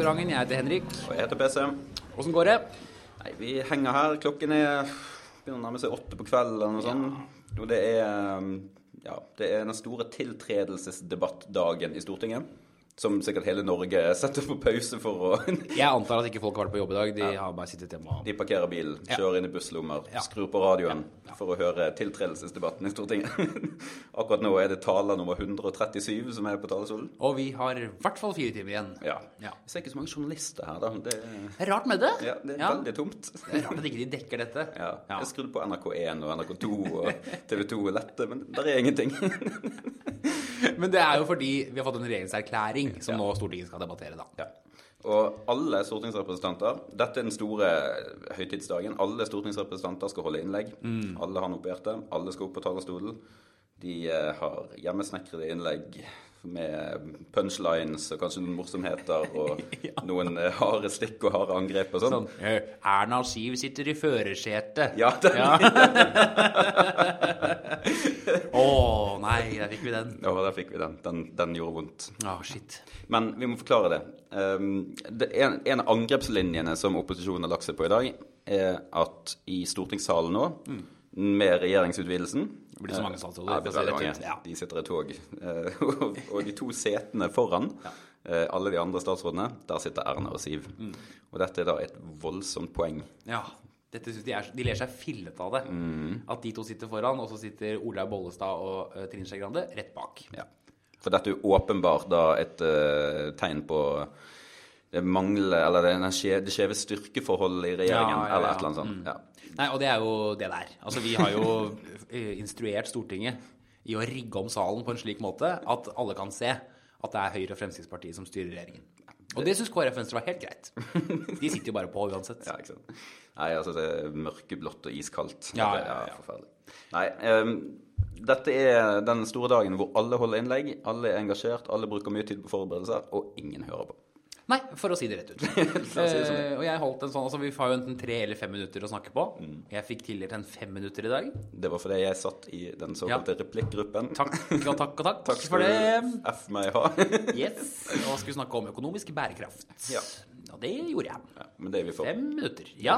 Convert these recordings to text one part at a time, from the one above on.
Restauranten. Jeg heter Henrik. Og jeg heter PC. Åssen går det? Nei, vi henger her. Klokken er begynner å nærme seg åtte på kvelden og sånn. Og det er, ja, det er den store tiltredelsesdebattdagen i Stortinget. Som sikkert hele Norge setter på pause for å Jeg antar at ikke folk har vært på jobb i dag. De har bare sittet hjemme De parkerer bilen, kjører inn i busslommer, skrur på radioen for å høre tiltredelsesdebatten i Stortinget. Akkurat nå er det taler nummer 137 som er på talerstolen. Og vi har i hvert fall fire timer igjen. Ja. Ja. Jeg ser ikke så mange journalister her, da. Det, Det er rart med det. ja, det er Ja. veldig tomt. Det er rart at ikke de dekker dette. Ja. Ja. Jeg skrudde på NRK1 og NRK2 og TV2 og Lette, men der er ingenting. Men det er jo fordi vi har fått en regjeringserklæring som nå Stortinget skal debattere, da. Ja. Og alle stortingsrepresentanter Dette er den store høytidsdagen. Alle stortingsrepresentanter skal holde innlegg. Alle har noe på hjertet. Alle skal opp på talerstolen. De eh, har hjemmesnekrede innlegg med punchlines og kanskje noen morsomheter og noen eh, harde stikk og harde angrep og sånn. Sånn, eh, Erna og Siv sitter i førersetet. Ja, Å nei, der fikk vi den. ja, der fikk vi den. Den, den gjorde vondt. Oh, shit. Men vi må forklare det. Um, det en, en av angrepslinjene som opposisjonen har lagt seg på i dag, er at i stortingssalen nå, med regjeringsutvidelsen Det blir så mange statsråder, Ja, det blir veldig mange. De sitter i tog. Eh, og, de to setene foran, eh, alle de andre statsrådene, der sitter Erna og Siv. Mm. Og dette er da et voldsomt poeng. Ja. Dette synes de, er, de ler seg fillete av det. At de to sitter foran, og så sitter Olaug Bollestad og uh, Trine Skei Grande rett bak. Ja. For dette er åpenbart da et uh, tegn på det mangler, eller det, skje- det skjeve styrkeforholdet i regjeringen, Ja, ja, ja. eller et eller annet sånt. Ja. Nei, og det er jo det der. Altså, vi har jo eh, instruert Stortinget i å rigge om salen på en slik måte at alle kan se at det er Høyre og Fremskrittspartiet som styrer regjeringen. Og det syns KrF Venstre var helt greit. De sitter jo bare på uansett. Ja, ikke sant. Nei, altså det er mørkeblått og iskaldt. Ja, Det er ja, ja. forferdelig. Nei, um, dette er den store dagen hvor alle holder innlegg, alle er engasjert, alle bruker mye tid på forberedelser, og ingen hører på. Nei, for å si det rett ut. si det sånn. Og jeg holdt en sånn, altså Vi har jo enten tre eller fem minutter å snakke på. Mm. Jeg fikk tildelt en fem minutter i dag. Det var fordi jeg satt i den såkalte replikkgruppen. Takk og takk og takk, Takk for det. F meg ha. Yes. Og skulle snakke om økonomisk bærekraft. Ja. Og det gjorde jeg. ja, men det er vi for. Fem minutter. Ja,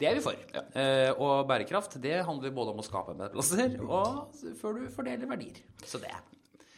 det er vi for. Ja. Uh, og bærekraft det handler både om å skape arbeidsplasser og før du fordeler verdier. Så det.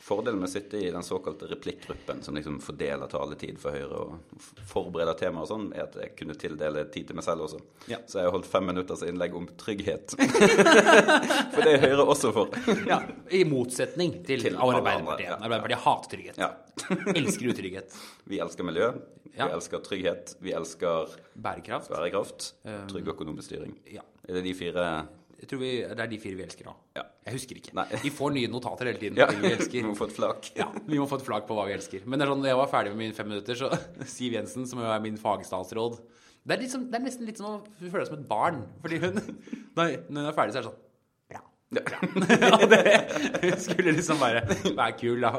Fordelen med å sitte i den såkalte replikkgruppen, som liksom fordeler taletid for Høyre og forbereder temaer og sånn, er at jeg kunne tildele tid til meg selv også. Ja. Så jeg har holdt fem minutters innlegg om trygghet. for det er Høyre også for. Ja, I motsetning til, Til Arbeiderpartiet. ja. Arbeiderpartiet hater trygghet. Ja. Elsker utrygghet. Vi elsker miljø, vi elsker trygghet, vi elsker Bærekraft. bærekraft, trygg økonomisk styring. Ja. Er det de fire Jeg tror vi, Det er de fire vi elsker nå. Ja. Jeg husker ikke. Nei. Vi får nye notater hele tiden. Ja, vi vi må få et flak. Ja, Vi må få et flak på hva vi elsker. Men det er sånn, når jeg var ferdig med mine fem minutter, så Siv Jensen, som jo er min fagstatsråd Det er, liksom, det er nesten litt som å føle seg som et barn. Fordi hun Når når hun er ferdig, så er det sånn Bra. Ja. Og det skulle liksom bare være kul, da.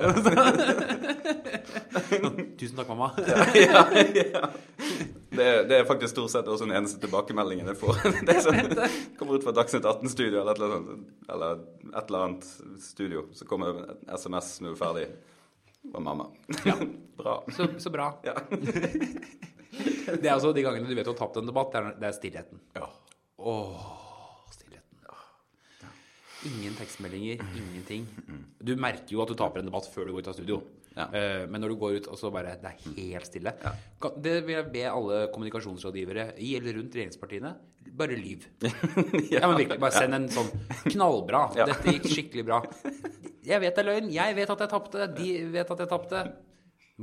Tusen takk, mamma. ja, ja. Det, det er faktisk stort sett også den eneste tilbakemeldingen jeg får. Det sånn, kommer ut fra Dagsnytt 18-studio eller eller et eller annet studio, så kommer en SMS når du er ferdig. Fra mamma. Ja. Bra. Så, så bra. Ja. Det er altså de gangene du vet du har tapt en debatt, det er, det er stillheten. Ja. Oh. Ingen tekstmeldinger, ingenting. Du merker jo at du taper en debatt før du går ut av studio. Ja. Eh, Men når du går ut og så bare Det er helt stille. Ja. Det vil jeg be alle kommunikasjonsrådgivere i eller rundt regjeringspartiene bare lyv. ja, men virkelig. Bare send en sånn knallbra. Dette gikk skikkelig bra. Jeg vet det er løgn. Jeg vet at jeg tapte. De vet at jeg tapte.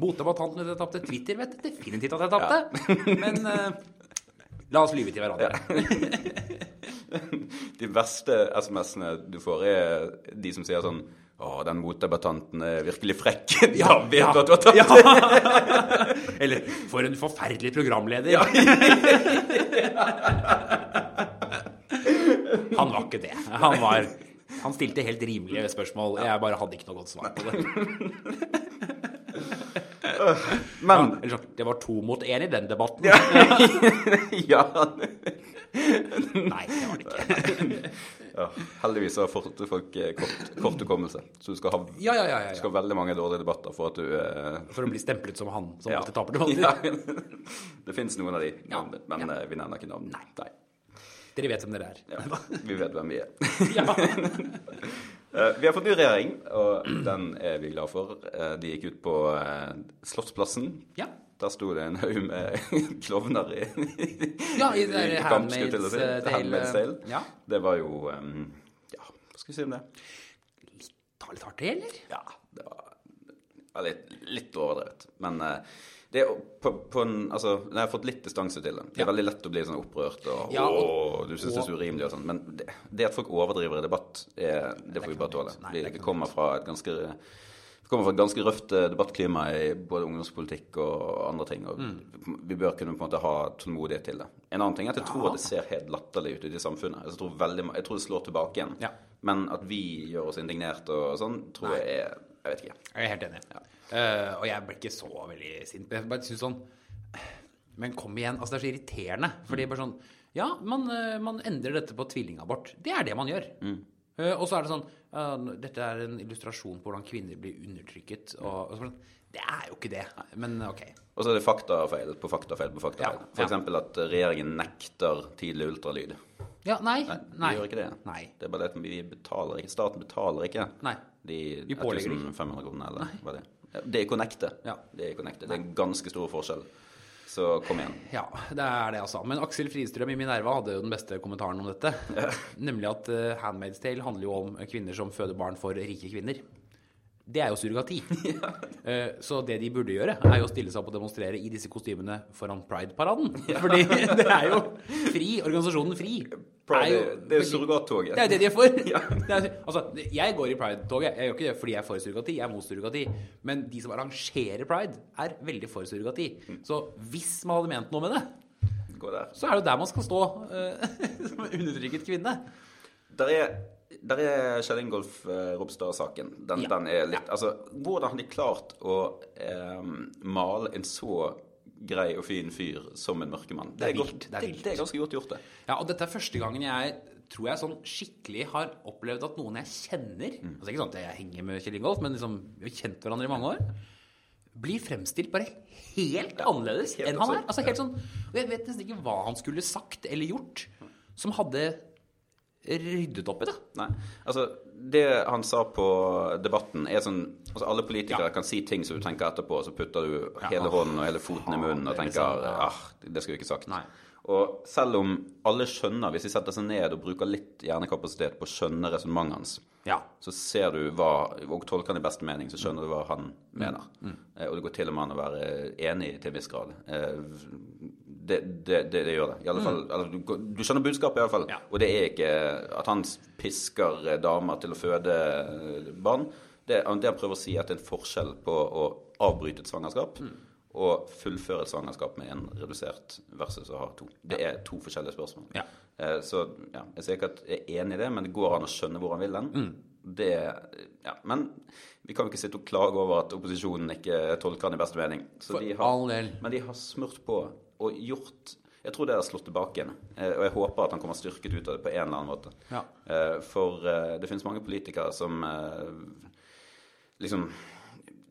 Motdebattanten vet at jeg tapte. Twitter vet definitivt at jeg tapte. Men uh, la oss lyve til hverandre. De verste SMS-ene du får, er de som sier sånn Å, den motdebattanten er virkelig frekk. Ja, vet at du har tatt ja. Eller 'for en forferdelig programleder'. Han var ikke det. Han var Han stilte helt rimelige spørsmål. Jeg bare hadde ikke noe godt svar på det. Men sånn, Det var to mot én i den debatten. Ja. Nei, det var det ikke. Ja, heldigvis har forte folk, eh, kort, kort hukommelse. Så du skal ha, Ja, ja, ja. ja, du skal ha veldig mange dårlige debatter for at du eh, For å bli stemplet som han som alltid taper debatter. Ja. Det fins noen av de, men, men eh, vi nevner ikke navn. Nei. Nei. Dere vet hvem dere er. Ja. Vi vet hvem vi er. Eh, Vi har fått ny regjering, og den er vi glad for. De gikk ut på Slottsplassen. Ja. Der sto det en haug med klovner i, Ja, i i kamp, skulle til å si. Handmaid's, eh, Handmaid's Tale. Ja. Det var jo eh, Ja, hva skal vi si om det? Litt, litt hardt eller? Ja, det var litt, litt overdrevet. Men eh, det er på, på en, altså, jeg har fått litt distanse til det. Det er Ja. veldig lett å bli sånn opprørt og, Ja, og- «Åh, du syns det er så urimelig og sånn. Men det, det at folk overdriver i debatt, er, det får vi bare tåle. Det er kommer fra et ganske vi kommer fra et ganske røft eh, debattklima i både ungdomspolitikk og andre ting. og Mm. Vi bør kunne på en måte ha tålmodighet til det. En annen ting er at jeg tror at det ser helt latterlig ut ute i samfunnet. Jeg tror, veldig, jeg tror det slår tilbake igjen. Ja. Men at vi gjør oss indignert og sånn, tror Nei. jeg er Jeg vet ikke. Jeg er helt enig. Eh, og jeg ble ikke så veldig sint. Jeg bare synes sånn Men kom igjen. altså Det er så irriterende. Fordi bare sånn Ja, man, eh, man endrer dette på tvillingabort. Det er det man gjør. Eh, og så er det sånn uh, Dette er en illustrasjon på hvordan kvinner blir undertrykket. Og, og sånn. Det er jo ikke det. Men ok. Og så er det faktafeil på faktafeil på faktafeil. Ja, For ja. at regjeringen nekter tidlig ultralyd. Ja, nei. Nei, Nei. vi gjør ikke det. Nei. Det er bare det at vi betaler ikke. Staten betaler ikke Nei. de Vi pålegger ikke. 1500 kroner, eller hva det er. Det er ikke. Ja. Det er ikke. Det er en ganske stor forskjell. Så kom igjen. Ja, det er det, altså. Men Aksel Fridstrøm i Minerva hadde jo den beste kommentaren om dette. Nemlig at uh, Handmaid's Tale handler jo om kvinner som føder barn for rike kvinner. Det er jo surrogati. Eh, så det de burde gjøre, er jo å stille seg opp og demonstrere i disse kostymene foran Pride-paraden. Fordi det er jo FRI, organisasjonen FRI. Pride, jo det, er jo surrogattoget. det er jo det de er for. Ja. er, altså, jeg går i Pride-toget. Jeg gjør ikke det fordi jeg er for surrogati, jeg er mot surrogati. Men de som arrangerer Pride, er veldig for surrogati. Så hvis man hadde ment noe med det, så er det jo der man skal stå uh, som en undertrykket kvinne. Der er, der er Kjell Ingolf eh, Ropstad-saken. Den, Ja. den er litt Altså, hvordan har de klart å eh, male en så grei og fin fyr som en mørkemann? Det er vilt, det er vilt. det er ganske godt gjort, det. Ja, og dette er første gangen jeg tror jeg sånn skikkelig har opplevd at noen jeg kjenner Mm. Altså ikke sånn at jeg henger med Kjell Ingolf, men liksom vi har kjent hverandre i mange år. Blir fremstilt bare helt annerledes helt enn han er. Altså helt sånn Og jeg vet nesten ikke hva han skulle sagt eller gjort som hadde ryddet opp i det. Nei, altså Det han sa på Debatten, er sånn altså Alle politikere Ja. kan si ting som du tenker etterpå, og så putter du Ja, hele hånden og hele foten i munnen og er tenker ja. ah, det skulle vi ikke sagt. Nei. Og selv om alle skjønner, hvis de setter seg ned og bruker litt hjernekapasitet på å skjønne resonnementet hans, Ja. så ser du hva Og tolker han i beste mening, så skjønner du hva han Mm. mener. Eh, og det går til og med an å være enig til en viss grad. Det, det, det, det gjør det. I alle fall, eller, du, du skjønner budskapet, iallfall. Mm. Ja. Og det er ikke at han pisker eh, damer til å føde eh, barn. Det, det han prøver å si, er at det er en forskjell på å avbryte et svangerskap Mm. og fullføre et svangerskap med en redusert versus å ha to. Det er to forskjellige spørsmål. Ja. Eh, Så ja, jeg sier ikke at jeg er enig i det, men det går an å skjønne hvor han vil den. Mm. Det, ja, men vi kan jo ikke sitte og klage over at opposisjonen ikke tolker den i beste mening. Har. Men de har smurt på og gjort Jeg tror det har slått tilbake igjen. Eh, Og jeg håper at han kommer styrket ut av det på en eller annen måte. Ja. Eh, For eh, det finnes mange politikere som liksom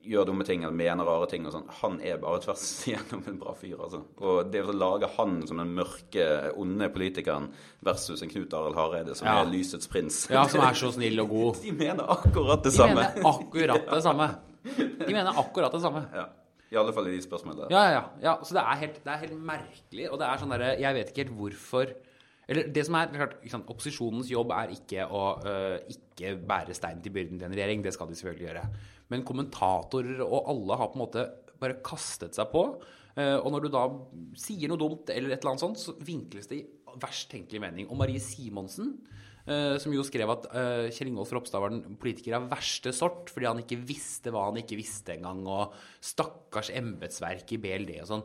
gjør dumme ting eller mener rare ting og sånn. Han er bare tvers igjennom en bra fyr, altså. Og det å lage han som den mørke, onde politikeren versus en Knut Arild Hareide som Ja. er lysets prins ja, som er så snill og god. De mener akkurat det De samme. mener akkurat det samme. De mener akkurat det samme. Ja. I alle fall i de spørsmålene. Ja, ja, ja. så det er, helt, det er helt merkelig, og det er sånn derre Jeg vet ikke helt hvorfor Eller det som er klart, sant, Opposisjonens jobb er ikke å øh, ikke bære stein til byrden til en regjering. Det skal de selvfølgelig gjøre. Men kommentatorer og alle har på en måte bare kastet seg på. øh, og når du da sier noe dumt, eller et eller annet sånt, så vinkles det i verst tenkelig mening. Og Marie Simonsen, som jo skrev at øh, Kjell Ingolf Ropstad var den politiker av verste sort fordi han ikke visste hva han ikke visste engang, og stakkars embetsverk i BLD og sånn.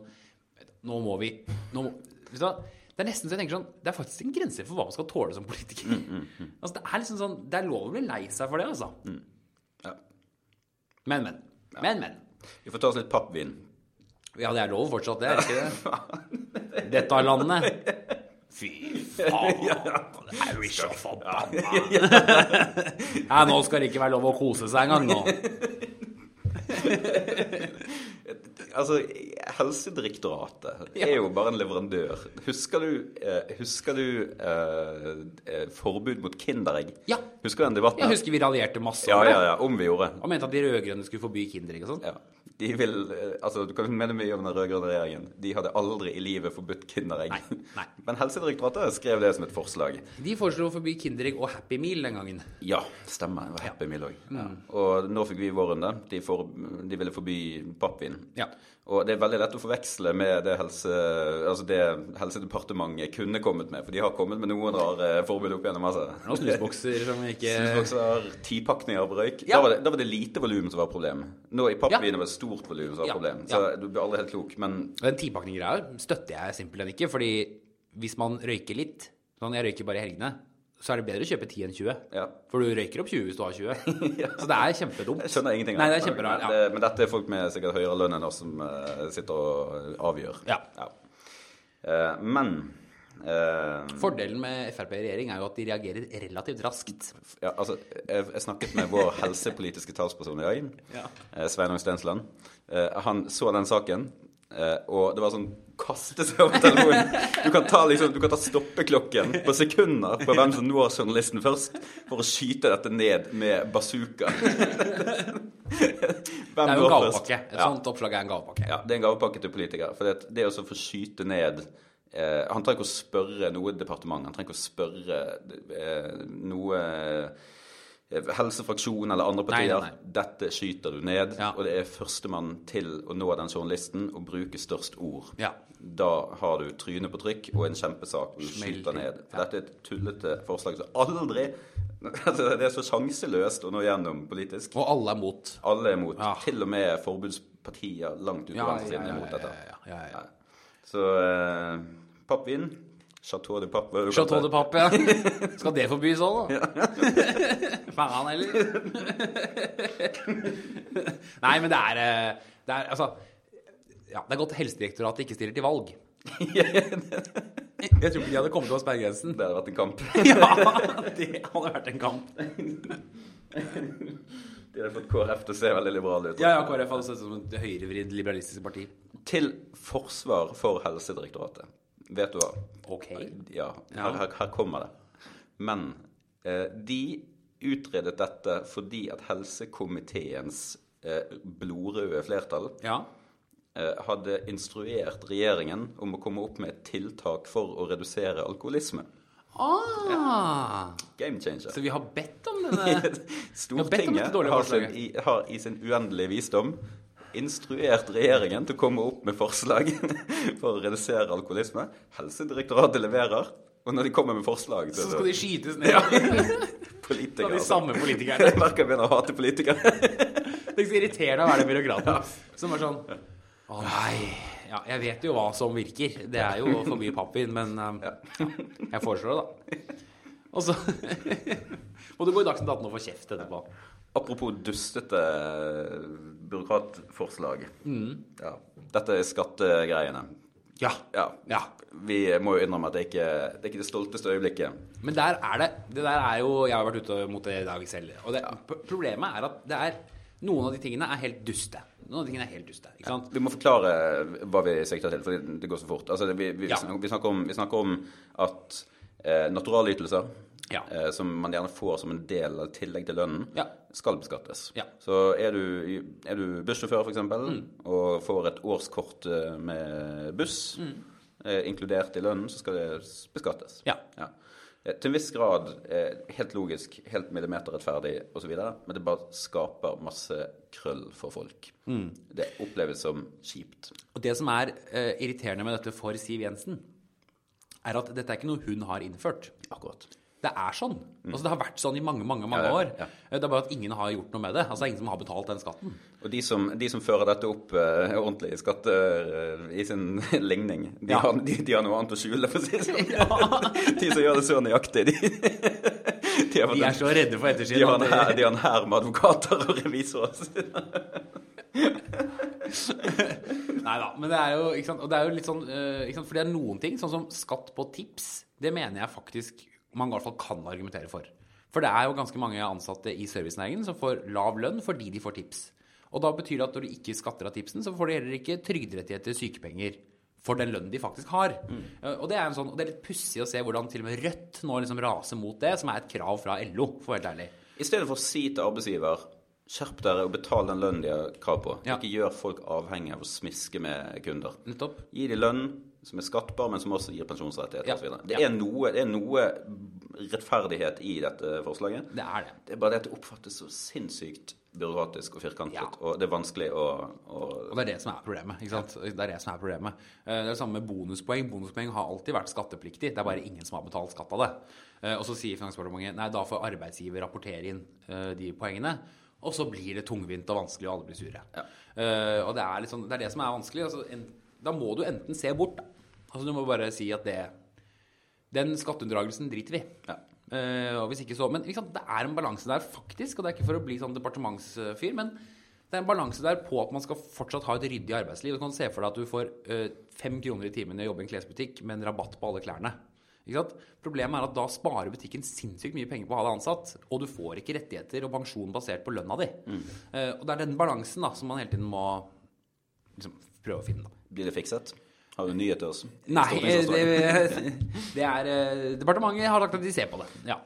Nå må vi nå må, vet du hva? Det er nesten så jeg tenker sånn Det er faktisk en grense for hva man skal tåle som politiker. Altså, det er liksom sånn Det er lov å bli lei seg for det, altså. Ja. Men, men. Men, men. Vi får ta oss litt pappvin. Ja, det er lov fortsatt, det er ikke det? Dette landet Fy faen, jeg blir så forbanna. Ja, nå skal det ikke være lov å kose seg engang nå. Altså, Helsedirektoratet er jo bare en leverandør. Husker du, eh, husker du eh, eh, forbud mot Kinderegg? Ja. Husker du den debatten? Jeg husker vi raljerte masse Ja, det? ja, det. ja. Om vi gjorde. Og mente at de rød-grønne skulle forby Kinderegg og sånn. Ja. De vil, eh, altså Du kan mene mye om den rød-grønne regjeringen. De hadde aldri i livet forbudt Kinderegg. Nei, nei. Men Helsedirektoratet skrev det som et forslag. De foreslo å forby Kinderegg og Happy Meal den gangen. Ja, stemmer. Det var Happy Meal òg. Mm. Ja. Og nå fikk vi vår runde. De, for, de ville forby pappvin. Ja. Og det er veldig lett å forveksle med det, helse, altså det Helsedepartementet kunne kommet med. For de har kommet med noen rare forbud opp gjennom. Altså. Noen snusbokser som ikke Snusbokser, tipakninger av røyk. Ja. Da, var det, da var det lite volum som var problem. Nå i pappvin var det stort volum som er Ja. problem. Ja. Så du blir aldri helt klok. Men Den tipakninggreia støtter jeg simpelthen ikke, fordi hvis man røyker litt Sånn, jeg røyker bare i helgene. Så er det bedre å kjøpe 10 enn 20. ja. For du røyker opp 20 hvis du har 20. Så det er kjempedumt. Jeg skjønner ingenting. av Nei, det er kjemperart. Men, Ja. det- men dette er folk med sikkert høyere lønn enn oss som eh, sitter og avgjør. Ja. Eh, men Fordelen med Frp i regjering er jo at de reagerer relativt raskt. ja, altså, jeg, jeg snakket med vår helsepolitiske talsperson i dag, Ja. eh, Sveinung Stensland. Eh, han så den saken, eh, og det var sånn kaste seg over telefonen. Du kan ta, liksom, du kan ta stoppeklokken på sekunder på hvem som når journalisten først, for å skyte dette ned med bazooka. Det er jo en gavepakke. Et Ja. sånt oppslag er en gavepakke. Ja, det er en gavepakke til politikere. For det, det å få skyte ned eh, Han trenger ikke å spørre noe departement. Han trenger ikke å spørre eh, noe eh, helsefraksjon eller andre partier. nei, nei. Dette skyter du ned, Ja. og det er førstemann til å nå den journalisten og bruke størst ord. Ja. Da har du trynet på trykk og en kjempesak du skyter ned. For dette er et tullete forslag som aldri altså, Det er så sjanseløst å nå gjennom politisk. Og alle er mot. Alle er mot. Ja. Til og med forbudspartier langt på Ja, venstresiden ja, er ja, ja, dette. ja, ja, ja. Så eh, pappvin Chateau de Pappe. Chateau de? Pappe, ja. Skal det forbys òg, da? Faen heller. Nei, men det er, eh, det er Altså ja, Det er godt Helsedirektoratet ikke stiller til valg. Jeg tror ikke de hadde kommet over sperregrensen. Det hadde vært en kamp. Ja, det hadde vært en kamp. De hadde fått KrF til å se veldig liberale ut. Ja, ja, KrF hadde sett ut som et høyrevridd liberalistisk parti. Til forsvar for Helsedirektoratet. Vet du hva? Ok. Ja, Ja. her, her, her kommer det. Men eh, de utredet dette fordi at helsekomiteens eh, blodrøde flertall Ja. eh, hadde instruert regjeringen om å komme opp med et tiltak for å redusere alkoholisme. Ah, Game changer. så vi har bedt om denne Stortinget har, sin, i, har i sin uendelige visdom instruert regjeringen til å komme opp med forslag for å redusere alkoholisme. Helsedirektoratet leverer, og når de kommer med forslag Så skal de skytes ned. Ja. politikere de altså. samme politikerne. Jeg merker jeg begynner å hate politikere. Det er så irriterende å være den byråkraten som er sånn Å nei. Ja, jeg vet jo hva som virker. Det er jo for mye pappvin, men um, ja, jeg foreslår det, da. Og så må du gå i Dagsnytt 18 og få kjeft etterpå. Apropos dustete byråkratforslag. Ja. Dette er skattegreiene. Ja. Ja. ja. Vi må jo innrømme at det ikke det er ikke det stolteste øyeblikket. Men der er det Det der er jo Jeg har vært ute mot det i dag selv. Og det, problemet er at det er Noen av de tingene er helt duste. Noen av de tingene er helt duste. Ikke sant? Vi må forklare hva vi sikter til, for det går så fort. Altså, vi, vi, Ja. snakker, vi, snakker om, vi snakker om at eh, naturalytelser, Ja. eh, som man gjerne får som en del av tillegg til lønnen, Ja. skal beskattes. Ja. Så er du, er du bussjåfør, f.eks., Mm. og får et årskort eh, med buss eh, inkludert i lønnen, så skal det beskattes. Ja. Eh, Til en viss grad eh, helt logisk, helt millimeterrettferdig osv., men det bare skaper masse krøll for folk. Mm. Det oppleves som kjipt. Og det som er eh, irriterende med dette for Siv Jensen, er at dette er ikke noe hun har innført. Akkurat. Det er sånn. Altså Det har vært sånn i mange mange, mange Ja, ja, år. ja. Eh, Det er bare at ingen har gjort noe med det. Altså Det er ingen som har betalt den skatten. Og de som, de som fører dette opp uh, ordentlig i skatte uh, i sin ligning, de, Ja. har, de, de har noe annet å skjule, for å si det sånn. De som gjør det så nøyaktig, de, de, har, De er så redde for de har en hær, har en hær med advokater og revisorer. Nei da, men det er jo, ikke sant, og det er jo litt sånn uh, ikke sant, For det er noen ting, sånn som skatt på tips, det mener jeg faktisk man i hvert fall kan argumentere for. For det er jo ganske mange ansatte i servicenæringen som får lav lønn fordi de får tips. Og da betyr det at når du ikke skatter av tipsen, så får de heller ikke trygderettigheter, sykepenger, for den lønnen de faktisk har. Mm. Og det er, en sånn, og det er litt pussig å se hvordan til og med Rødt nå liksom raser mot det, som er et krav fra LO, for å være helt ærlig. I stedet for å si til arbeidsgiver Skjerp dere og betal den lønnen de har krav på. Ja. Ikke gjør folk avhengig av å smiske med kunder. Nettopp. Gi dem lønn som er skattbar, men som også gir pensjonsrettigheter Ja. osv. Det, Ja. det er noe rettferdighet i dette forslaget. Det er det. Det er bare det at det oppfattes så sinnssykt byråkratisk og firkantet. Ja. Og det er vanskelig å, å Og det er det som er problemet. ikke sant? Det er det som er problemet. Eh, Det er det samme med bonuspoeng. Bonuspoeng har alltid vært skattepliktig. Det er bare ingen som har betalt skatt av det. Eh, Og så sier Finansdepartementet nei, da får arbeidsgiver rapportere inn eh, de poengene. Og så blir det tungvint og vanskelig, og alle blir sure. Ja. Uh, Og det er, sånn, det er det som er vanskelig. Altså, en, da må du enten se bort, da. Altså du må bare si at det Den skatteunndragelsen driter vi. Ja. Uh, og hvis ikke så Men sant, det er en balanse der, faktisk. Og det er ikke for å bli sånn departementsfyr, men det er en balanse der på at man skal fortsatt ha et ryddig arbeidsliv. Du kan se for deg at du får uh, fem kroner i timen i å jobbe i en klesbutikk med en rabatt på alle klærne. Problemet er at da sparer butikken sinnssykt mye penger på å ha deg ansatt, og du får ikke rettigheter og pensjon basert på lønna di. Eh, og det er den balansen da, som man hele tiden må liksom, prøve å finne. Da. Blir det fikset? Har du nyhet til oss? Nei, det, det er eh, Departementet har sagt at de ser på det. Ja.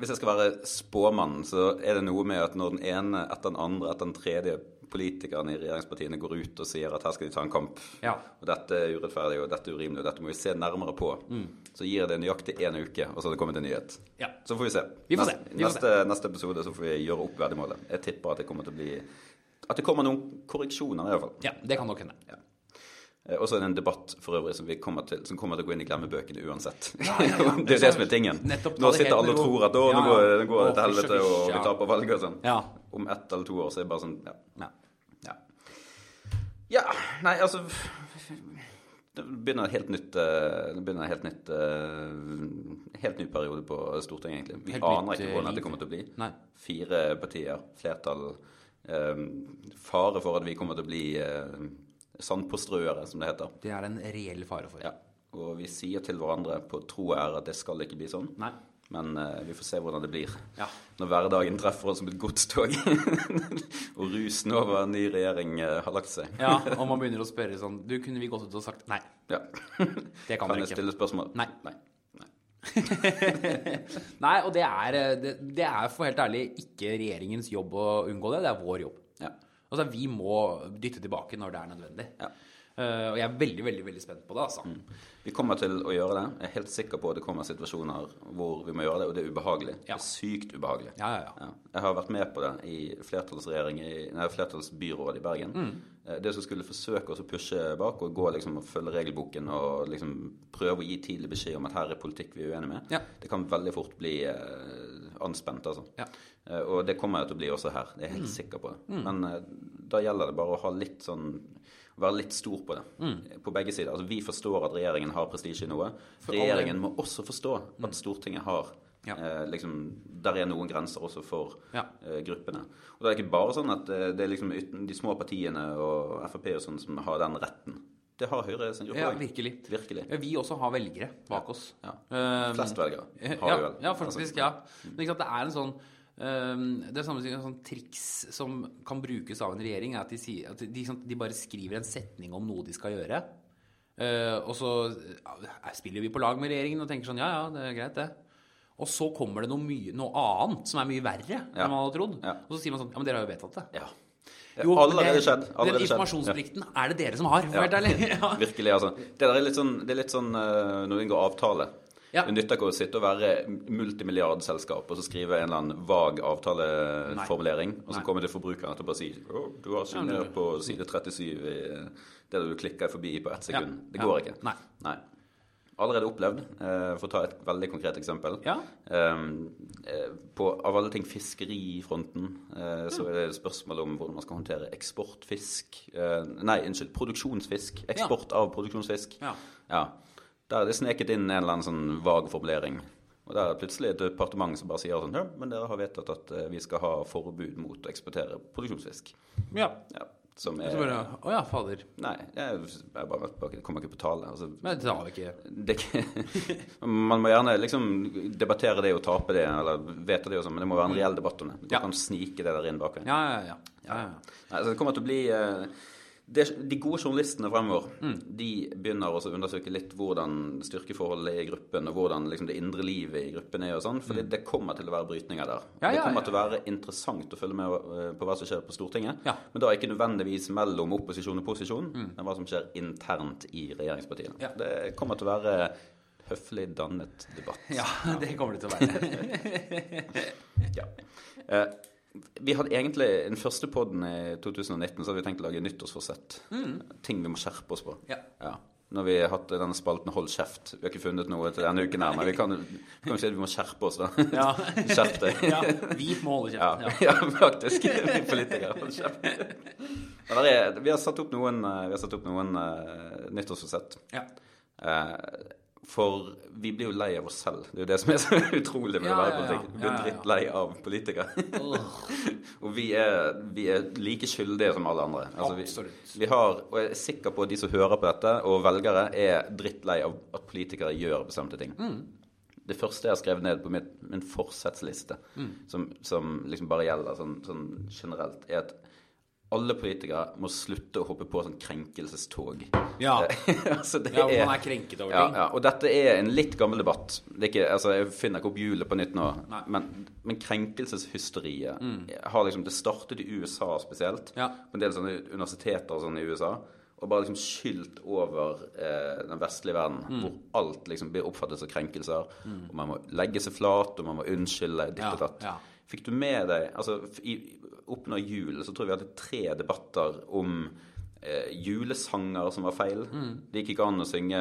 Hvis jeg skal være spåmann, så er det noe med at når den ene etter den andre etter den tredje politikeren i regjeringspartiene går ut og sier at her skal de ta en kamp, Ja. og dette er urettferdig, og dette er urimelig, og dette må vi se nærmere på, Mm. så gir det nøyaktig én uke, og så har det kommet en nyhet. Ja. Så får vi se. Vi får se. Neste, Vi får neste, neste episode så får vi gjøre opp verdimålet. Jeg tipper at det kommer til å bli At det kommer noen korreksjoner, i hvert fall. ja, det kan nok hende. Ja. Eh, Og så er det en debatt for øvrig som, vi kommer til, som kommer til å gå inn i glemmebøkene uansett. ja, ja. det er det som er tingen. Nå sitter alle og tror at å, nå Ja, ja. går, det går til helvete, og vi ja. taper valget og sånn. Ja. Om ett eller to år så er det bare sånn Ja. Ja. ja. Ja, nei, altså Det begynner et helt nytt eh, Det begynner helt nytt eh, Helt ny periode på Stortinget, egentlig. Vi Helt aner ikke hvordan dette kommer til å bli. Nei. Fire partier, flertall. Um, fare for at vi kommer til å bli eh, sandpåstrøere, som det heter. Det er det en reell fare for. Ja. Og vi sier til hverandre på tro og ære at det skal ikke bli sånn. Nei. Men uh, vi får se hvordan det blir Ja. når hverdagen treffer oss som et godstog. og rusen over en ny regjering uh, har lagt seg. ja, og man begynner å spørre sånn Du, kunne vi gått ut og sagt nei? Ja. Det kan Kan dere jeg stille spørsmål? Nei. Nei. Nei. Nei, og det er, eh, det, det er for helt ærlig ikke regjeringens jobb å unngå det. Det er vår jobb. Ja. Altså, vi må dytte tilbake når det er nødvendig. Ja. Eh, og jeg er veldig, veldig veldig spent på det, altså. Vi kommer til å gjøre det. Jeg er helt sikker på at det kommer situasjoner hvor vi må gjøre det, og det er ubehagelig. Ja. Det er sykt ubehagelig. Ja, ja. Jeg har vært med på det i flertallsregjering i, nei, flertallsbyrådet i Bergen. Mm. Eh, Det som skulle forsøke oss å pushe bak og gå liksom og følge regelboken og liksom prøve å gi tidlig beskjed om at her er politikk vi er uenige med, det kan veldig fort bli eh, anspent, altså. Ja. Mm. Eh, og det kommer jeg til å bli også her. Det er jeg helt sikker på. det. Men eh, da gjelder det bare å ha litt sånn være litt stor på det. Mm. På begge sider. Altså, vi forstår at regjeringen har prestisje i noe. For Regjeringen må også forstå at Stortinget har Mm. Ja. eh, liksom, Der er noen grenser også for Ja. eh, gruppene. Og det er ikke bare sånn at eh, det er liksom de små partiene og Frp og sånn som har den retten. Det har Høyre sin gruppe Ja, virkelig. Virkelig. Ja, Vi også har velgere bak oss. Ja. Um, Flest velgere har ja, vi vel. ja, faktisk. Ja. Men ikke sant, det er en sånn um, det er samme sånn triks som kan brukes av en regjering, er at de, sier, at de, sånn, de bare skriver en setning om noe de skal gjøre. Uh, og så uh, spiller vi på lag med regjeringen og tenker sånn Ja, ja, det er greit, det. Og så kommer det noe, mye, noe annet som er mye verre Ja. enn man hadde trodd. Ja. Og så sier man sånn Ja, men dere har jo vedtatt det. Ja. Jo, Allerede det- skjedd. Allerede Den informasjonsplikten informasjonsplikten er det dere som har, Ja. Ja. Virkelig, altså. Det der er litt sånn, det er litt sånn eh, når du inngår avtale. Ja. Det nytter ikke å sitte og være multimilliardselskap og så skrive en eller annen vag avtaleformulering, og så Nei. komme til forbrukeren etterpå og si å, du har Ja, men- på side 37 i det du klikker forbi på ett sekund. Ja. Det Ja. går ikke. Nei. Nei. Allerede opplevd, eh, for å ta et veldig konkret eksempel. Ja. Eh, eh, på, av alle ting fiskerifronten, eh, så er det et spørsmål om hvordan man skal håndtere eksportfisk Nei, unnskyld, produksjonsfisk. Eksport av produksjonsfisk. Ja. Ja. Der er det sneket inn en eller annen sånn vag formulering. Og der er det plutselig et departement som bare sier sånn Ja, men dere har vedtatt at eh, vi skal ha forbud mot å eksportere produksjonsfisk. ja. Ja. som er bare Å ja, fader. Nei, jeg, jeg bare bare kommer ikke på tale. Altså, Men det har vi ikke. det, man må gjerne liksom debattere det og tape det, eller vedta det og sånn, men det må være en reell debatt om det. Du Ja. kan snike det der inn bakveien. Ja, ja, ja. ja, ja. Nei, altså, det kommer til å bli eh, det, De gode journalistene fremover Mm. De begynner også å undersøke litt hvordan styrkeforholdet er i gruppen, og hvordan liksom, det indre livet i gruppen er. og sånn, For det kommer til å være brytninger der. Mm. Ja, det kommer ja. til å være interessant å følge med eh, på hva som skjer på Stortinget. Men da ikke nødvendigvis mellom opposisjon og posisjon, men hva som skjer internt i regjeringspartiene. Mm. Det kommer til å være høflig dannet debatt. Ja, det kommer det til å være. Ja. Eh, vi hadde egentlig den første podden i 2019 så hadde vi tenkt å lage nyttårsforsett. Ting vi må skjerpe oss på. Ja. Når vi har hatt denne spalten 'Hold kjeft'. Vi har ikke funnet noe til denne uken her, men vi kan, kan si at vi må skjerpe oss, da. Ja. Skjerp deg. ja. Vi må holde kjeft. ja, faktisk. Vi politikere. Hold kjeft. Er, vi har satt opp noen, eh, vi satt opp noen uh, nyttårsforsett. Ja. Eh, for vi blir jo lei av oss selv. Det er jo det som er så utrolig med Ja, å være politikk. Vi blir drittlei av politikere. Og vi er, vi er like skyldige som alle andre. Altså, vi, vi har, og jeg er sikker på at de som hører på dette, og velgere, er drittlei av at politikere gjør bestemte ting. Mm. Det første jeg har skrevet ned på mitt, min forsettsliste, Mm. som, som liksom bare gjelder sånn, sånn generelt, er at alle politikere må slutte å hoppe på sånn krenkelsestog. Ja. altså, det ja, er, man er krenket over ja, ting. ja, og dette er en litt gammel debatt. Det ikke, altså, jeg finner ikke opp hjulet på nytt nå. Men, men krenkelseshysteriet har liksom, Det startet i USA spesielt. Ja. På en del sånne universiteter og sånn i USA. Og bare liksom skylt over eh, den vestlige verden, hvor alt liksom blir oppfattet som krenkelser. Og man må legge seg flat, og man må unnskylde ditt og datt. Fikk du med deg altså, i, Oppnå julen, så tror jeg vi hadde tre debatter om eh, julesanger som var feil. Det gikk ikke an å synge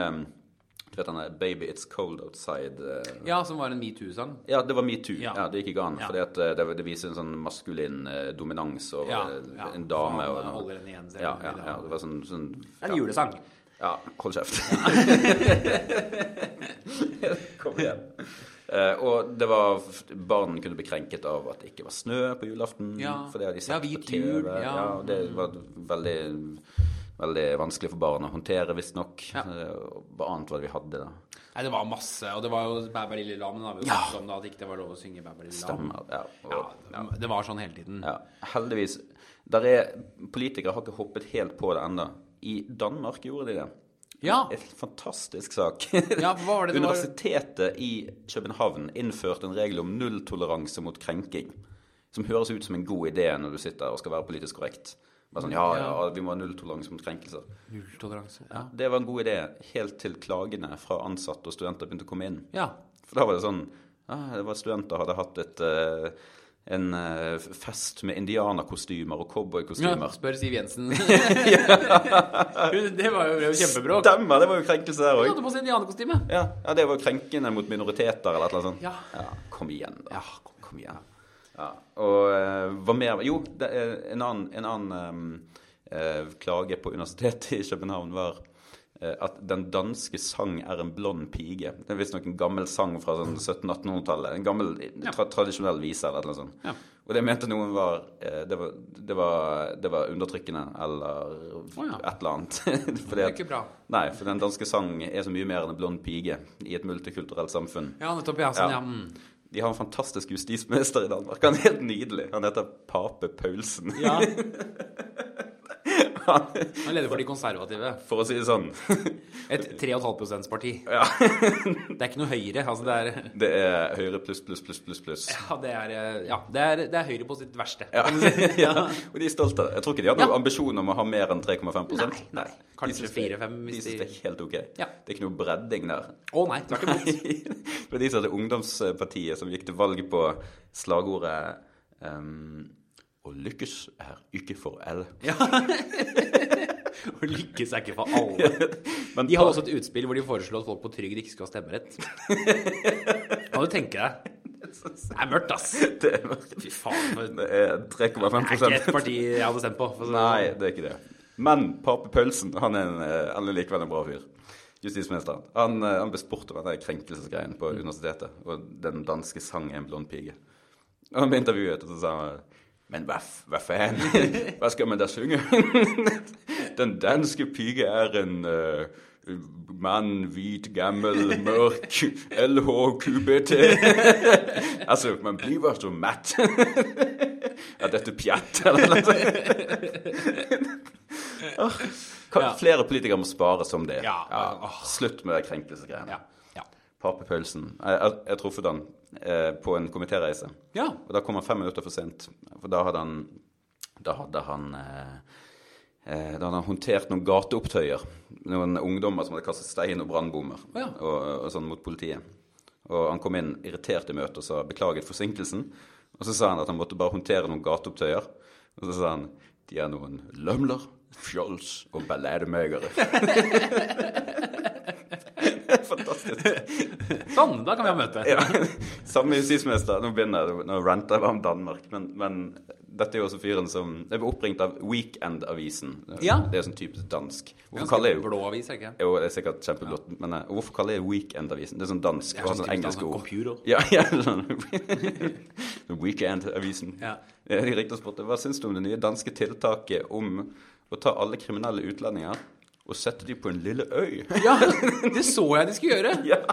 du vet denne 'Baby It's Cold Outside'. eh, Ja, som var en metoo-sang. ja, det var metoo. Ja. Ja. det gikk ikke an. Ja. Fordi at eh, det, det viser en sånn maskulin eh, dominans over Ja, ja. en dame. Og, holder henne igjen, ja, ja, ja, det var sånn, sånn En julesang. Ja, hold kjeft. Kom igjen. Eh, og det var Barn kunne bli krenket av at det ikke var snø på julaften. Ja. For det hadde de Ja, sett hvit på TV. jul, ja. Ja, og det var veldig, veldig vanskelig for barn å håndtere, visstnok. Ja. Eh, Hva annet var det vi hadde da? Nei, det var masse. Og det var jo Bæ bæ lille lam. Da, vi Ja. om da, at ikke det var lov å synge Bæ bæ lille lam. Stemmer. Ja, og, Ja, det var sånn hele tiden. Ja, heldigvis. Der er, politikere har ikke hoppet helt på det ennå. I Danmark gjorde de det. Ja. En fantastisk sak. Ja, hva var det? Universitetet i København innførte en regel om nulltoleranse mot krenking. Som høres ut som en god idé når du sitter og skal være politisk korrekt. Bare sånn, ja, ja, vi må ha nulltoleranse mot krenkelser. Nulltoleranse. Ja. Det var en god idé helt til klagene fra ansatte og studenter begynte å komme inn. ja. For da var det sånn ja, Det var studenter hadde hatt et eh, en eh, fest med indianerkostymer og ja. Spør Siv Jensen. Det var jo, kjempebråk. Stemmer! Det var jo krenkelse der Hun hadde på seg indianerkostyme. Ja, ja, det var krenkende mot minoriteter eller annet sånt. Ja. kom igjen, da. Ja, kom, kom igjen. Ja. Og eh, hva mer Jo, er en annen, en annen um, eh, klage på Universitetet i København var eh, at den danske sang er en blond pige. Det er visstnok en gammel sang fra sånn 1700-1800-tallet. En gammel tra tradisjonell vise eller noe sånt. Ja. Og det mente noen var eh, det, var, det, var, det var undertrykkende eller ja. et eller annet. Fordi Det er ikke bra. Nei, for den danske sang er så mye mer enn en blond pige i et multikulturelt samfunn. Ja, nettopp. Ja, sånn, ja. Mm. De har en fantastisk justisminister i Danmark. Han er helt nydelig. Han heter Pape Paulsen. ja. Han er leder for de konservative. For å si det sånn. Et 3,5% parti. Ja. Det er ikke noe Høyre. Altså det er Det er Høyre pluss, pluss, pluss, pluss, pluss. Ja, det er, eh, ja, det er, det er Høyre på sitt verste. Ja. ja. Og de er stolte. Jeg tror ikke de har noen ambisjon om å ha mer enn 3,5 Nei, nei. Kanskje 4-5 De syns de- det er helt ok. Ja. Det er ikke noe bredding der. Å nei, tvert imot. det var de som hadde ungdomspartiet som gikk til valg på slagordet ehm, Å lykkes er ikke for alle. Ja. Å lykkes er ikke for alle. Men De har også et utspill hvor de foreslår at folk på trygd ikke skal ha stemmerett. Kan du tenke deg? Det er mørkt, ass. det er, Fy faen. det er 3,5 Det er ikke et parti jeg hadde stemt på. for så- Nei, det er ikke det. Men Pape Pølsen han er, en, eh, han er likevel en bra fyr. Justisministeren. Han, eh, han ble spurt om den krenkelsesgreien på universitetet. Og den danske sang er en blond pige. Og han ble intervjuet, og så sa han Men hva, hva faen? Hva skal man da synge? Den danske pike er en uh, mann, hvit, gammel, mørk, LHQBT. altså, man blir så matt. er dette pjatt, eller noe sånt? oh. Flere politikere må spare som det. Ja. Slutt med krenkelsesgreiene. Ja. Ja. Pape Jeg jeg truffet han eh, på en komitéreise. ja. Og da kom han fem minutter for sent. For da hadde han Da hadde han eh, eh, Da hadde han håndtert noen gateopptøyer. Noen ungdommer som hadde kastet stein og brannbommer ja. og, og sånn mot politiet. Og han kom inn irritert i møtet og sa beklaget forsinkelsen. Og så sa han at han måtte bare håndtere noen gateopptøyer. Og så sa han de er noen lømler, fjols og ballademegere. Sånn, da kan vi ha møte. Ja. Samme justisminister. Nå begynner jeg, nå ranter jeg bare om Danmark. Men, men dette er jo også fyren som Jeg ble oppringt av Weekend-avisen. Ja. Det er sånn typisk dansk. Hvorfor kaller jeg blå avis, ikke? jo, det er sikkert kjempeblått. Men eh, hvorfor kaller jeg Weekend-avisen? Det er sånn dansk. Det er sånn sånn engelske ord. computer. Ja, ja sånn Weekend-avisen. Ja. Jeg riktig spurte hva syns du om det nye danske tiltaket om å ta alle kriminelle utlendinger og sette dem på en lille øy? Ja, det så jeg de skulle gjøre. ja.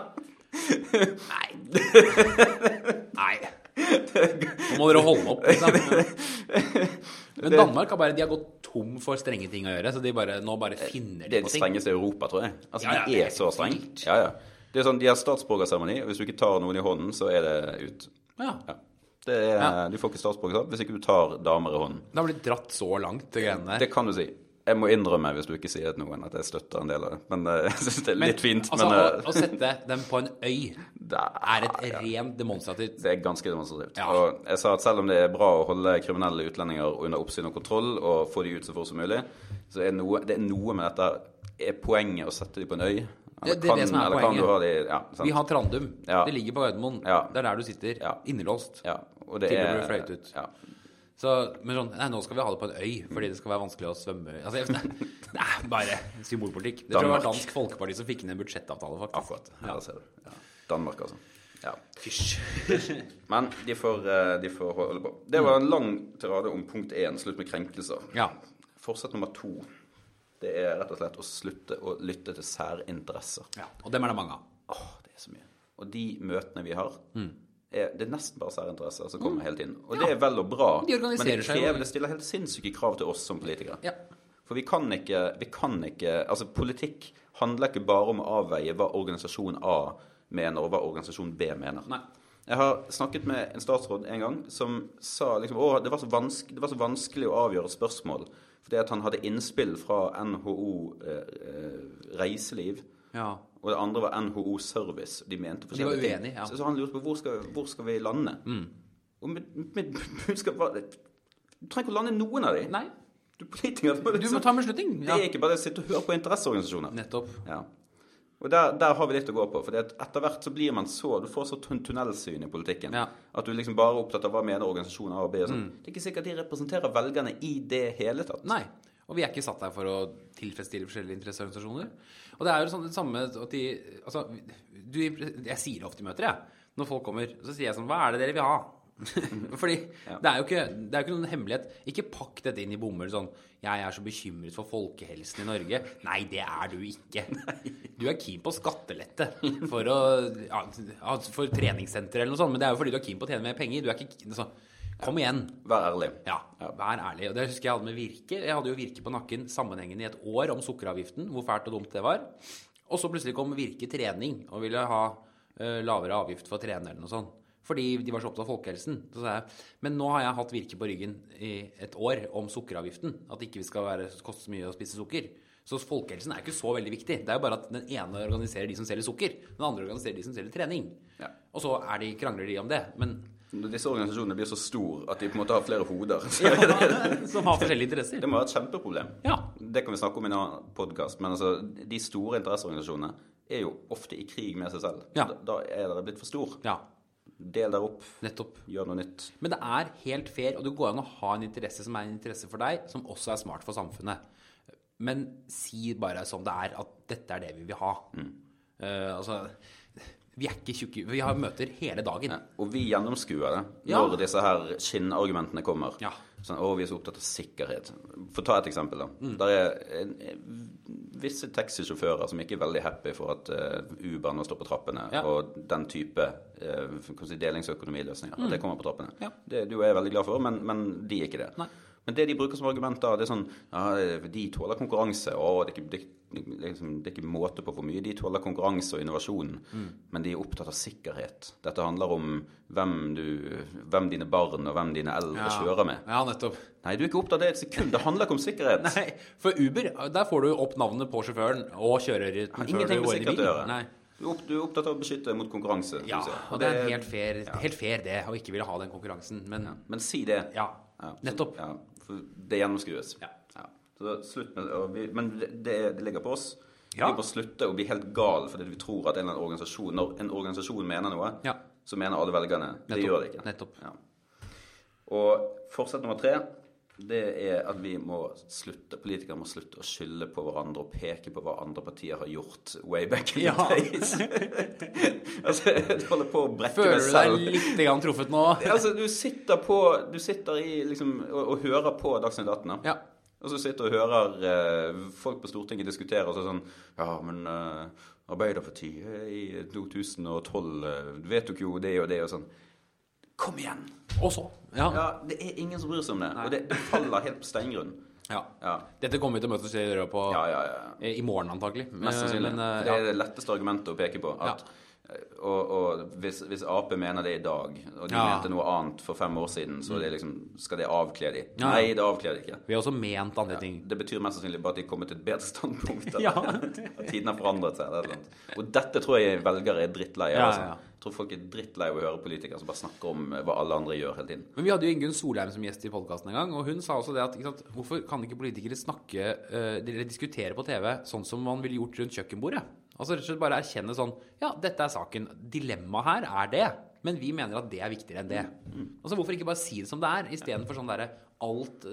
Nei. Nei. Nå må dere holde opp. Liksom. Men Danmark har bare De har gått tom for strenge ting å gjøre, så de bare, nå bare finner de på ting. Det er det strengeste i Europa, tror jeg. Altså, Ja, ja, De er så strenge. Ja, ja. Det er sånn, De har statsborgerseremoni, hvis du ikke tar noen i hånden, så er det ut. Ja. Ja. Det er, Ja. Du får ikke statsborgerskap hvis ikke du tar damer i hånden. Det har blitt dratt så langt, det greiene der. Det kan du si. Jeg må innrømme, hvis du ikke sier til noen, at jeg støtter en del av det. Men eh, jeg syns det er litt fint. altså, men å, eh, å sette dem på en øy det er et rent demonstrativt Det er ganske demonstrativt. Ja. Og jeg sa at selv om det er bra å holde kriminelle utlendinger under oppsyn og kontroll og få de ut så fort som mulig, så er noe, det er noe med dette Er poenget å sette de på en øy? Ja, det er det som er poenget. ha de ja. Vi har Trandum. Ja. Det ligger på Gardermoen. Ja. Det er der du sitter. Ja. Innelåst. ja, det Til er, du blir fløyet ut. Så, men sånn Nei, nå skal vi ha det på en øy fordi det skal være vanskelig å svømme altså, jeg, nei, bare symbolpolitikk. Det tror jeg var Dansk Folkeparti som fikk inn en budsjettavtale, faktisk. Akkurat. Ja, der ser du. Ja. Danmark, altså. Ja. Fysj. Men de får, eh, de får holde på. Det var en lang tirade om punkt én, slutt med krenkelser. Ja. Forsett nummer to. Det er rett og slett å slutte å lytte til særinteresser. ja. Og dem er det mange av. Åh, det er så mye. Og de møtene vi har, Mm. Er, det er nesten bare særinteresser som kommer hele tiden. Og det er vel og bra, De men det, krever, det stiller helt sinnssyke krav til oss som politikere. Ja. For vi kan ikke, vi kan ikke Altså, politikk handler ikke bare om å avveie hva organisasjon A mener, og hva organisasjon B mener. Nei. Jeg har snakket med en statsråd en gang som sa liksom, å, det, var det var så vanskelig å avgjøre spørsmål. Fordi at han hadde innspill fra NHO eh, eh, Reiseliv, ja. Og det andre var NHO Service. De mente forskjellige ting. uenige, ja. Mm. Så, så han lurte på hvor skal, hvor skal vi lande. Og mitt, mitt budskap var Du trenger ikke å lande noen av dem. Nei. Du politiker Du må ta en beslutning. Det er ikke bare å sitte og høre på interesseorganisasjoner. Nettopp. Ja. Og der, der har vi litt å gå på. For etter hvert så blir man så Du får så tunnelsyn i politikken. Ja. Mm. At du liksom bare er opptatt av hva mener organisasjonen A og B. Og mm. Det er ikke sikkert de representerer velgerne i det hele tatt. Nei. Og vi er ikke satt der for å tilfredsstille forskjellige interesseorganisasjoner. Og det er jo sånn det samme at de Altså, du, jeg sier det ofte i møter, jeg. Når folk kommer, så sier jeg sånn Hva er det dere vil ha? Fordi det er jo ikke, det er ikke noen hemmelighet. Ikke pakk dette inn i bomull sånn Jeg er så bekymret for folkehelsen i Norge. Nei, det er du ikke. Du er keen på skattelette for å ja, For treningssenter eller noe sånt, men det er jo fordi du er keen på å tjene mer penger. Du er ikke altså, Kom igjen. Vær ærlig. Ja, vær ærlig. Og det husker jeg hadde med Virke. Jeg hadde jo Virke på nakken sammenhengende i et år om sukkeravgiften, hvor fælt og dumt det var. Og så plutselig kom Virke trening og ville ha uh, lavere avgift for treneren og sånn. Fordi de var så opptatt av folkehelsen. Så sa jeg men nå har jeg hatt Virke på ryggen i et år om sukkeravgiften. At det ikke skal være, koste så mye å spise sukker. Så folkehelsen er ikke så veldig viktig. Det er jo bare at den ene organiserer de som selger sukker. Den andre organiserer de som selger trening. Ja. Og så er de, krangler de om det. Men disse organisasjonene blir så store at de på en måte har flere hoder som har forskjellige interesser. Det må være et kjempeproblem. Ja. Det kan vi snakke om i en annen podkast. Men altså, de store interesseorganisasjonene er jo ofte i krig med seg selv. Ja. Da, da er dere blitt for stor. Ja, Del dere opp. nettopp. Gjør noe nytt. Men det er helt fair, og det går an å ha en interesse som er en interesse for deg, som også er smart for samfunnet. Men si bare som det er, at dette er det vi vil ha. Eh, altså, vi er ikke tjukke Vi har møter hele dagen. Ja. Og vi gjennomskuer det Ja. når disse her skinnargumentene kommer. Ja. Sånn, å, vi er så opptatt av sikkerhet. For å ta et eksempel, da. Der er en, visse taxisjåfører som ikke er veldig happy for at uh, Uber nå står på trappene, Ja. og den type uh, delingsøkonomiløsninger. Mm. At det kommer på trappene. Ja. Det du er veldig glad for, men, men de er ikke det. Nei. Men det de bruker som argument da, det er sånn ja, De tåler konkurranse. Å, det er ikke, det, det, liksom, det er ikke måte på hvor mye de tåler konkurranse og innovasjon. Men de er opptatt av sikkerhet. Dette handler om hvem, du, hvem dine barn og hvem dine eldre kjører med. Ja, nettopp. Nei, du er ikke opptatt av det et sekund. Det handler ikke om sikkerhet. Nei, for Uber, der får du opp navnet på sjåføren og kjøreruten før ingenting du med går inn i sikkerhet å bilen. gjøre. Nei. Du er, opptatt av å beskytte mot konkurranse. Ja, og det er helt fair, helt fair det, å ikke ville ha den konkurransen. Men Men si det. ja, Ja, nettopp. Ja, for det gjennomskues. Ja. Så slutt med vi, Men det, det ligger på oss. Ja. Vi må slutte å bli helt gal fordi vi tror at en eller annen organisasjon Når en organisasjon mener noe, Ja. så mener alle velgerne. Det Nettopp. gjør det ikke. Nettopp. Ja. Og fortsett nummer tre det er at vi må slutte, politikere må slutte å skylde på hverandre og peke på hva andre partier har gjort way back in Ja. the days. altså, jeg holder på å brekke Føler meg du deg litt grann truffet nå? Altså, du sitter på Du sitter i liksom og, og hører på Dagsnytt 18. Ja. Og så sitter du og hører eh, folk på Stortinget diskutere og så sånn Ja, men eh, Arbeiderpartiet i 2012 eh, vedtok jo det og det og sånn. Kom igjen! Og så. Ja. Ja, Det er ingen som bryr seg om det. Og det, det faller helt på steingrunn. ja. Ja. Dette kommer vi til å møtes i døra på Ja, ja, ja. i morgen, antagelig. Mest sannsynlig. Men, eh, det er det letteste argumentet å peke på. At, Og, og hvis, hvis Ap mener det i dag, og de Ja. mente noe annet for fem år siden, så det liksom, skal det avkle de? Ja. Nei, det avkler de ikke. Vi har også ment andre ting. Det betyr mest sannsynlig bare at de kommer kommet til et bedre standpunkt. At, Ja. at tiden har forandret seg. Og dette tror jeg velgere er drittlei av. Ja, altså. Ja. Jeg tror folk er drittlei av å høre politikere som bare snakker om eh, hva alle andre gjør hele tiden. Men vi hadde jo Ingunn Solheim som gjest i podkasten en gang, og hun sa også det at sant, hvorfor kan ikke politikere snakke eh, eller diskutere på TV sånn som man ville gjort rundt kjøkkenbordet? Altså rett og slett bare erkjenne sånn Ja, dette er saken. Dilemmaet her er det. Men vi mener at det er viktigere enn det. Altså Hvorfor ikke bare si det som det er, istedenfor sånn derre alt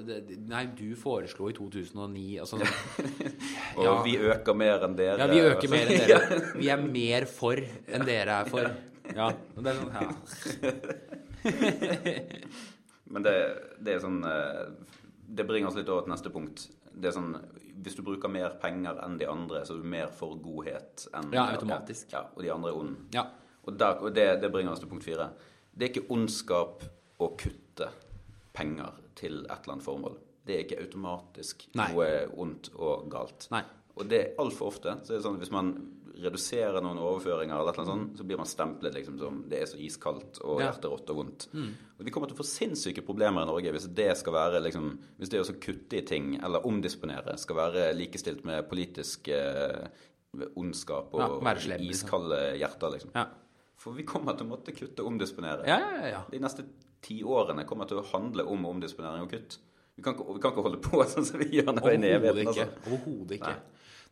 Nei, du foreslo i 2009 altså, sånn, Og vi øker mer enn dere. Ja, vi øker mer enn dere. Vi er mer for enn dere er for. Ja, det er sånn, her. Men det, det er sånn eh, Det bringer oss litt over til neste punkt. Det er sånn Hvis du bruker mer penger enn de andre, så er du mer for godhet enn Ja, automatisk. Ja, og de andre er onde. ja. Og, der, og det, det bringer oss til punkt fire. Det er ikke ondskap å kutte penger til et eller annet formål. Det er ikke automatisk Nei. noe ondt og galt. Nei. Og det er altfor ofte så er det sånn at hvis man reduserer noen overføringer, eller noe sånt, så blir man stemplet liksom som det er så iskaldt og Ja. hjerterått og vondt. Og vi kommer til å få sinnssyke problemer i Norge hvis det skal være liksom, hvis det å kutte i ting eller omdisponere skal være likestilt med politisk eh, ondskap og Ja, være iskalde liksom. hjerter, liksom. Ja. For vi kommer til å måtte kutte og omdisponere. Ja, ja, ja. De neste ti årene kommer til å handle om omdisponering og kutt. Vi kan ikke, vi kan ikke holde på sånn som vi gjør nå i evigheten. Altså. Overhodet ikke.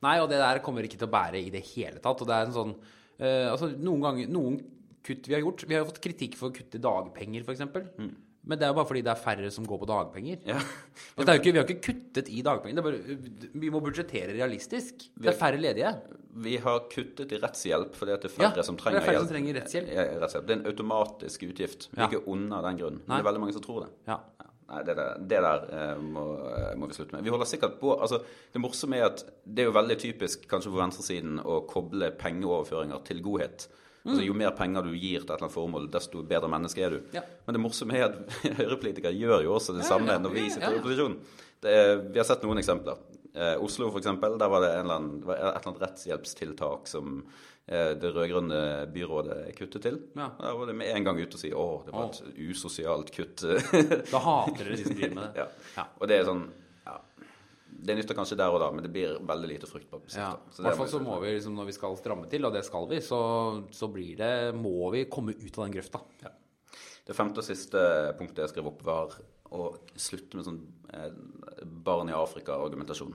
Nei. og det der kommer ikke til å bære i det hele tatt. Og det er en sånn uh, Altså, noen ganger Noen kutt vi har gjort Vi har jo fått kritikk for å kutte dagpenger, f.eks. Mm. Men det er jo bare fordi det er færre som går på dagpenger. Ja. Altså, det ikke, vi har ikke kuttet i dagpenger. Er bare, vi må budsjettere realistisk. Det er færre ledige. Vi har kuttet i rettshjelp fordi det er færre Ja, som det trenger er færre som trenger rettshjelp. Ja, rettshjelp. Det er en automatisk utgift. Vi Ja. er ikke onde av den grunn. Men det er veldig mange som tror det. Ja. Ja. Nei, det der, det der eh, må, eh, må vi slutte med. Vi holder sikkert på altså, Det morsomme er at det er jo veldig typisk kanskje for venstresiden å koble pengeoverføringer til godhet. Altså, jo mer penger du gir til et eller annet formål, desto bedre menneske er du. Ja. Men det morsomme er at høyrepolitikere gjør jo også det samme ja, når vi ja, sitter ja, i ja. opposisjon. Det vi har sett noen eksempler. Eh, Oslo, eksempel, der var det, annen, var et eller annet rettshjelpstiltak som eh, det rød-grønne byrådet kuttet til. Ja. Der var det med en gang ute og si å, det var et usosialt kutt. Da hater dere de som driver med det. ja. Ja. Og det er sånn ja, Det nytter kanskje der og da, men det blir veldig lite fruktbart. I hvert fall så må vi, liksom, når vi skal stramme til, og det skal vi, så, så blir det, må vi komme ut av den grøfta. Ja. Det femte og siste punktet jeg skrev opp, var å slutte med sånn eh, barn i Afrika-argumentasjon.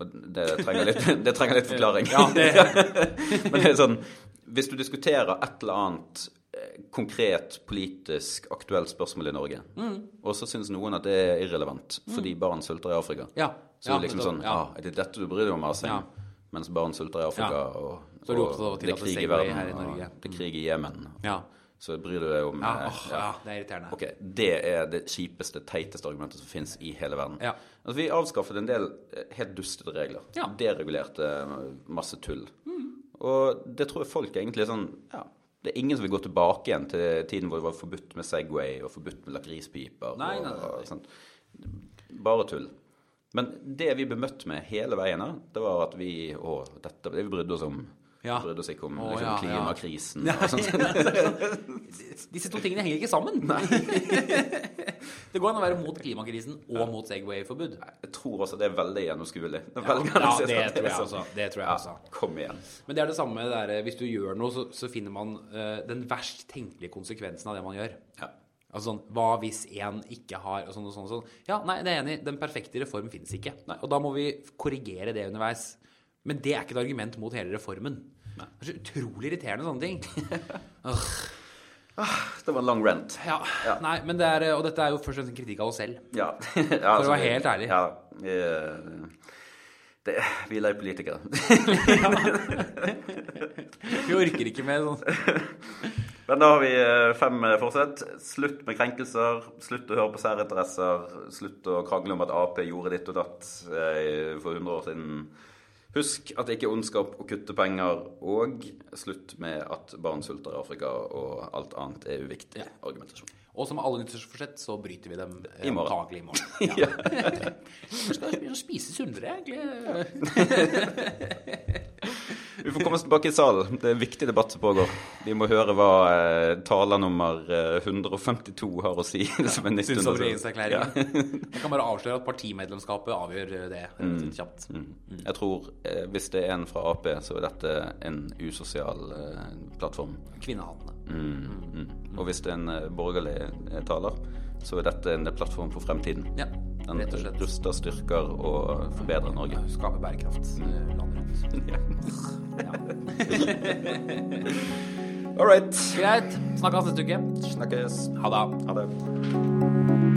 Og det trenger litt, det trenger litt forklaring. Ja, Men det er sånn Hvis du diskuterer et eller annet eh, konkret, politisk, aktuelt spørsmål i Norge, Mm. og så syns noen at det er irrelevant fordi barn sulter i Afrika, Ja. så Ja, er det liksom sånn Ja. ah, Er det dette du bryr deg om, Asheim? Ja. Mens barn sulter i Afrika, og, og å det er krig i verden, og det er krig i Jemen. Ja. Så bryr du deg om Ja, oh, ja. ja, det er irriterende. Ok, Det er det kjipeste, teiteste argumentet som fins i hele verden. Ja. Altså, vi avskaffet en del eh, helt dustete regler. Ja. Mm. Deregulerte eh, masse tull. Og det tror jeg folk egentlig er sånn ja, Det er ingen som vil gå tilbake igjen til tiden hvor det var forbudt med Segway og forbudt med lakrispiper. Nei, nei, nei, nei. Bare tull. Men det vi ble møtt med hele veien, det var at vi Å, dette det vi brydde oss om. Ja. Brydde seg ikke om liksom, ja, klimakrisen. ja. og sånt. nei, det sånn- Disse to tingene henger ikke sammen. det går an å være mot klimakrisen og mot Segway-forbud. Jeg tror også det er veldig gjennomskuelig. Når Ja, det tror jeg også. Det tror jeg også. Kom igjen. Men det er det samme der, hvis du gjør noe, så, så finner man uh, den verst tenkelige konsekvensen av det man gjør. Ja. Altså sånn, Hva hvis én ikke har og sånn og sånn og sånn. Ja, nei, det er enig. Den perfekte reform fins ikke. Og da må vi korrigere det underveis. Men det er ikke et argument mot hele reformen. Det er så utrolig irriterende sånne ting. Åh, Det var en lang rant. ja. Ja. Nei, men det er, og dette er jo først og fremst en kritikk av oss selv. Ja. ja å være helt ærlig. Ja, vi, eh, det, vi er politikere. Vi orker ikke med sånn Men da har vi eh, fem fortsett. Slutt med krenkelser. Slutt å høre på særinteresser. Slutt å krangle om at Ap gjorde ditt og datt eh, for 100 år siden. Husk at det ikke er ondskap å kutte penger. Og slutt med at barn sulter i Afrika og alt annet er uviktig argumentasjon. Og som alle nyttårsforsett så bryter vi dem eh, I morgen. antagelig i morgen. Ja. Vi skal spise sunnere, egentlig. Vi får komme oss tilbake i salen. Det er en viktig debatt som pågår. Vi må høre hva eh, taler nummer eh, 152 har å si. som er Syns om 1900. regjeringserklæringen. Jeg kan bare avsløre at partimedlemskapet avgjør eh, det mm. kjapt. Mm. Jeg tror eh, hvis det er en fra Ap, så er dette en usosial eh, plattform. Kvinnehatende. Mm. Mm. Og hvis det er en eh, borgerlig eh, taler, så er dette en plattform for fremtiden. Ja, Den ruster, styrker og forbedrer Norge. Skaper bærekraft eh. Ja. All right. Greit. Snakkes neste uke. Snakkes. Ha det. Ha det.